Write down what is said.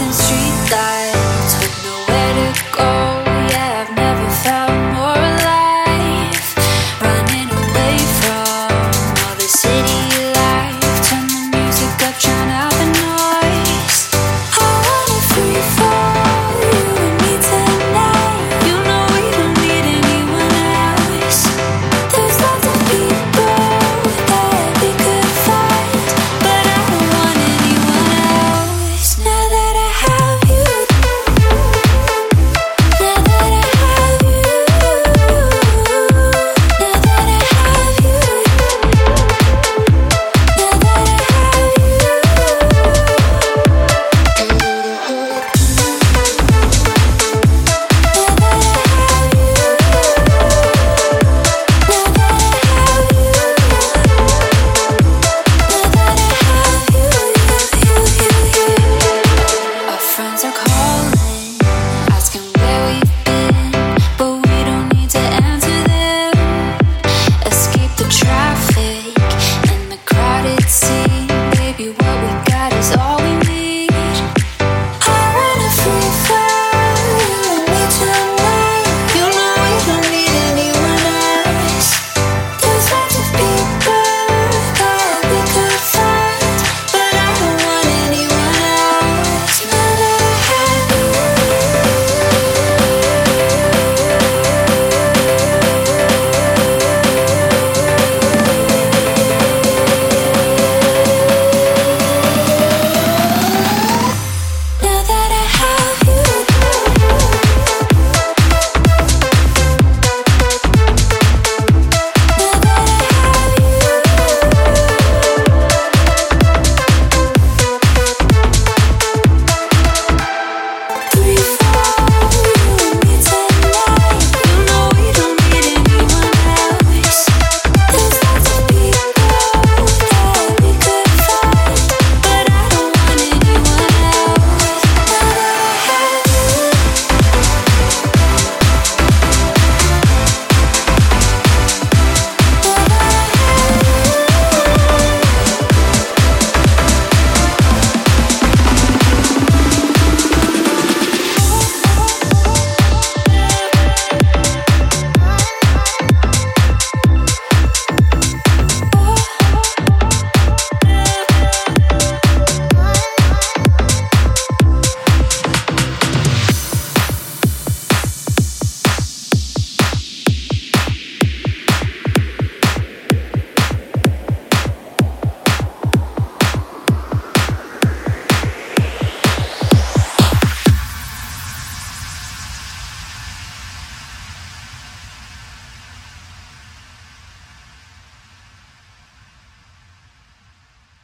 and street.